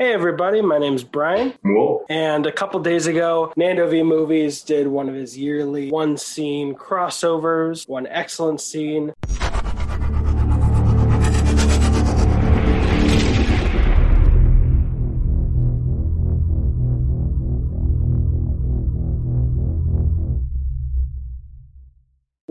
Hey everybody, my name's Brian. Whoa. And a couple days ago, Nando V Movies did one of his yearly one scene crossovers, one excellent scene.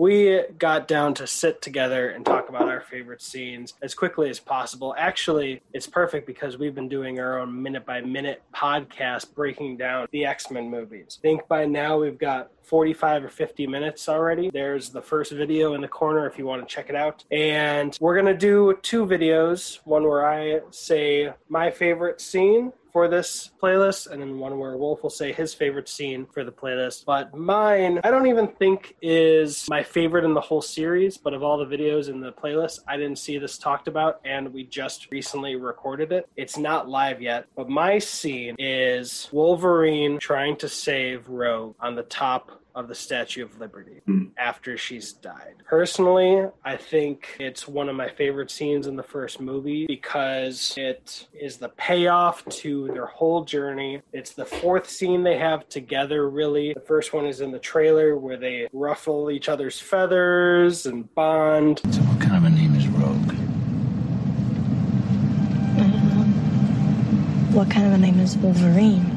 We got down to sit together and talk about our favorite scenes as quickly as possible. Actually, it's perfect because we've been doing our own minute by minute podcast breaking down the X Men movies. I think by now we've got 45 or 50 minutes already. There's the first video in the corner if you want to check it out. And we're going to do two videos one where I say my favorite scene for this playlist, and then one where Wolf will say his favorite scene for the playlist. But mine, I don't even think is my favorite in the whole series, but of all the videos in the playlist, I didn't see this talked about, and we just recently recorded it. It's not live yet, but my scene is Wolverine trying to save Rogue on the top of the Statue of Liberty Mm. after she's died. Personally, I think it's one of my favorite scenes in the first movie because it is the payoff to their whole journey. It's the fourth scene they have together, really. The first one is in the trailer where they ruffle each other's feathers and bond. So what kind of a name is Rogue? What kind of a name is Wolverine?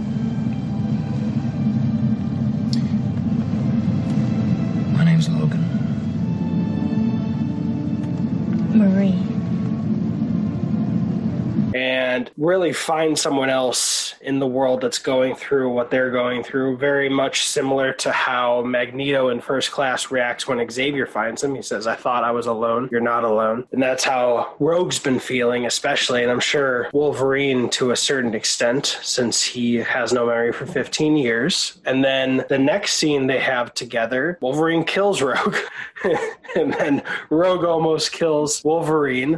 And really find someone else in the world that's going through what they're going through. Very much similar to how Magneto in First Class reacts when Xavier finds him. He says, I thought I was alone. You're not alone. And that's how Rogue's been feeling, especially. And I'm sure Wolverine to a certain extent, since he has no memory for 15 years. And then the next scene they have together, Wolverine kills Rogue. and then Rogue almost kills Wolverine.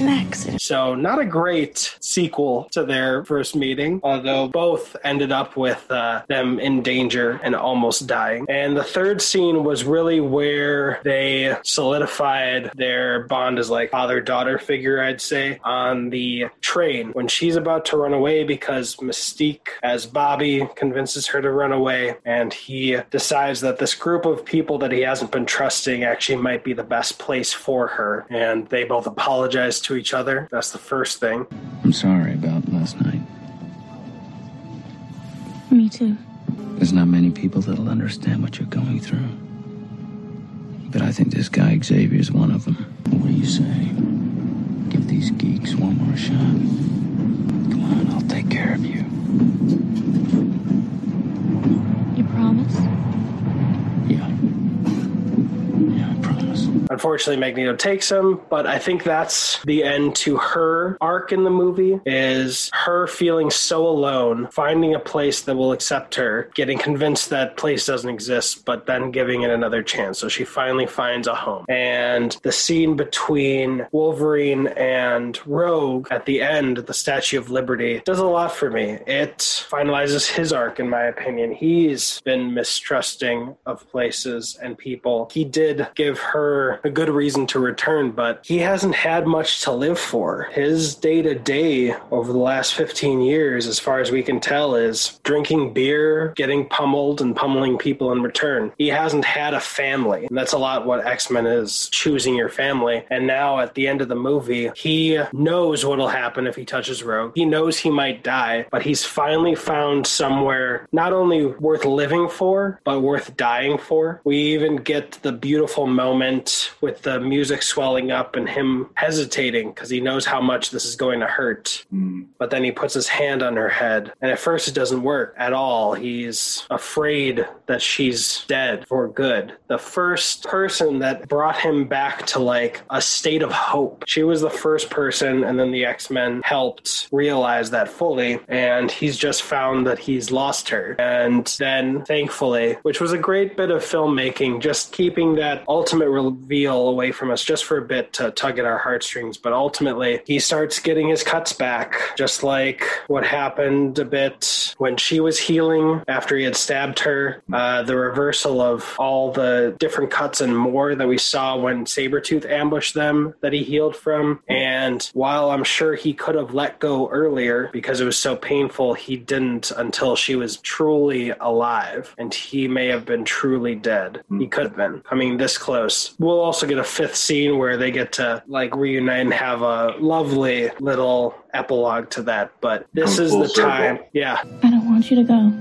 An accident. So, not a great sequel to their first meeting, although both ended up with uh, them in danger and almost dying. And the third scene was really where they solidified their bond as like father daughter figure, I'd say, on the train when she's about to run away because Mystique, as Bobby, convinces her to run away, and he decides that this group of people that he hasn't been trusting actually might be the best place for her. And they both apologize to each other. That's the first thing. I'm sorry about last night. Me too. There's not many people that'll understand what you're going through. But I think this guy Xavier's one of them. What do you say? Give these geeks one more shot. Come on, I'll take care of you. You Unfortunately, Magneto takes him, but I think that's the end to her arc in the movie is her feeling so alone, finding a place that will accept her, getting convinced that place doesn't exist, but then giving it another chance. So she finally finds a home. And the scene between Wolverine and Rogue at the end, the Statue of Liberty, does a lot for me. It finalizes his arc, in my opinion. He's been mistrusting of places and people. He did give her a good reason to return, but he hasn't had much to live for. His day to day over the last 15 years, as far as we can tell, is drinking beer, getting pummeled, and pummeling people in return. He hasn't had a family. And that's a lot what X Men is choosing your family. And now at the end of the movie, he knows what'll happen if he touches Rogue. He knows he might die, but he's finally found somewhere not only worth living for, but worth dying for. We even get the beautiful moment with the music swelling up and him hesitating because he knows how much this is going to hurt. Hmm. But then he puts his hand on her head, and at first it doesn't work at all. He's afraid that she's dead for good. The first person that brought him back to like a state of hope. She was the first person, and then the X Men helped realize that fully, and he's just found that he's lost her. And then, thankfully, which was a great bit of filmmaking, just keeping that ultimate reveal meal away from us just for a bit to tug at our heartstrings. But ultimately, he starts getting his cuts back, just like what happened a bit when she was healing after he had stabbed her. Uh, the reversal of all the different cuts and more that we saw when Sabretooth ambushed them that he healed from. And while I'm sure he could have let go earlier because it was so painful, he didn't until she was truly alive. And he may have been truly dead. He could have been coming this close. We'll also get a fifth scene where they get to like reunite and have a lovely little epilogue to that. But this Come is the circle. time. Yeah. I don't want you to go.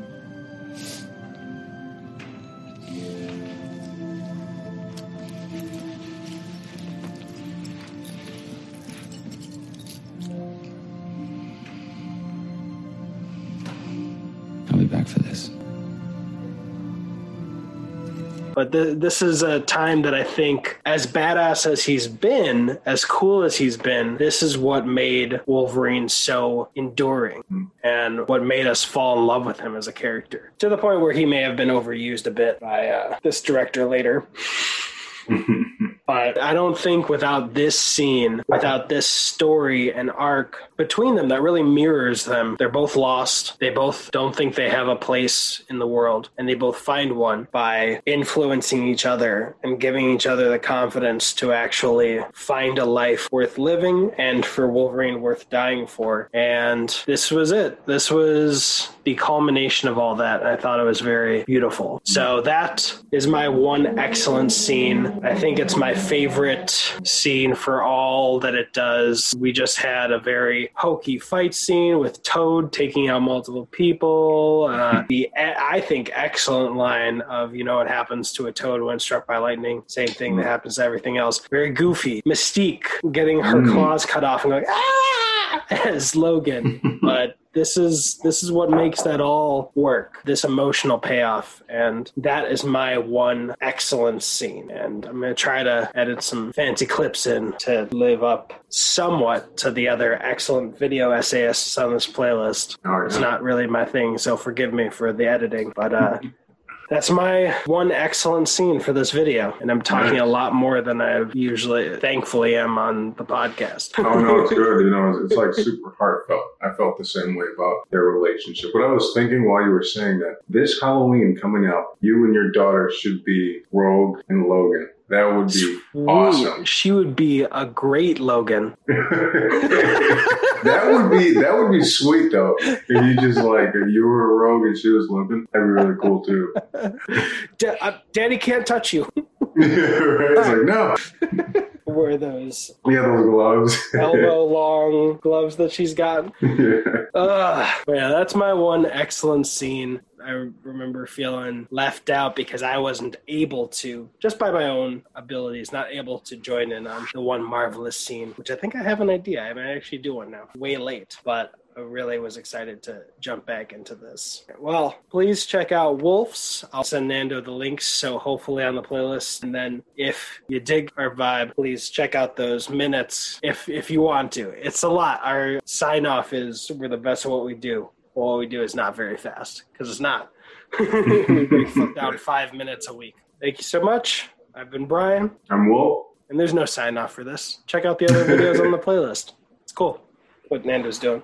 But th- this is a time that I think, as badass as he's been, as cool as he's been, this is what made Wolverine so enduring and what made us fall in love with him as a character. To the point where he may have been overused a bit by uh, this director later. But I don't think without this scene, without this story and arc between them that really mirrors them, they're both lost. They both don't think they have a place in the world, and they both find one by influencing each other and giving each other the confidence to actually find a life worth living and for Wolverine worth dying for. And this was it. This was the culmination of all that. I thought it was very beautiful. So that is my one excellent scene. I think it's my favorite scene for all that it does. We just had a very hokey fight scene with Toad taking out multiple people. Uh, the I think excellent line of you know what happens to a Toad when struck by lightning. Same thing that happens to everything else. Very goofy. Mystique getting her Mm. claws cut off and going ah as Logan, but this is this is what makes that all work this emotional payoff. And that is my one excellent scene. And i'm going to try to edit some fancy clips in to live up somewhat to the other excellent video essayists on this playlist. It's not really my thing so forgive me for the editing but uh that's my one excellent scene for this video and i'm talking a lot more than i usually thankfully am on the podcast Oh no, it's good. You know, it's, like super heartfelt. I felt the same way about their relationship. But I was thinking while you were saying that this Halloween coming up, you and your daughter should be Rogue and Logan. That would be awesome. She would be a great Logan. that would be that would be sweet though. If you just like if you were a Rogue and she was Logan, that'd be really cool too. Da- uh, Daddy can't touch you. right? It's like no, Wear those yeah, those gloves. elbow long gloves that she's got. yeah. Ugh. Yeah, that's my one excellent scene. I remember feeling left out because I wasn't able to, just by my own abilities, not able to join in on the one marvelous scene, which I think I have an idea. I might actually do one now. Way late, but I really was excited to jump back into this. Well, please check out Wolves. I'll send Nando the links, so hopefully on the playlist. And then if you dig our vibe, please check out those minutes if if you want to. It's a lot. Our sign off is we're the best at what we do. Well, what we do is not very fast because it's not. we break down five minutes a week. Thank you so much. I've been Brian, I'm Wolf. and there's no sign off for this. Check out the other videos on the playlist. It's cool what Nando's doing.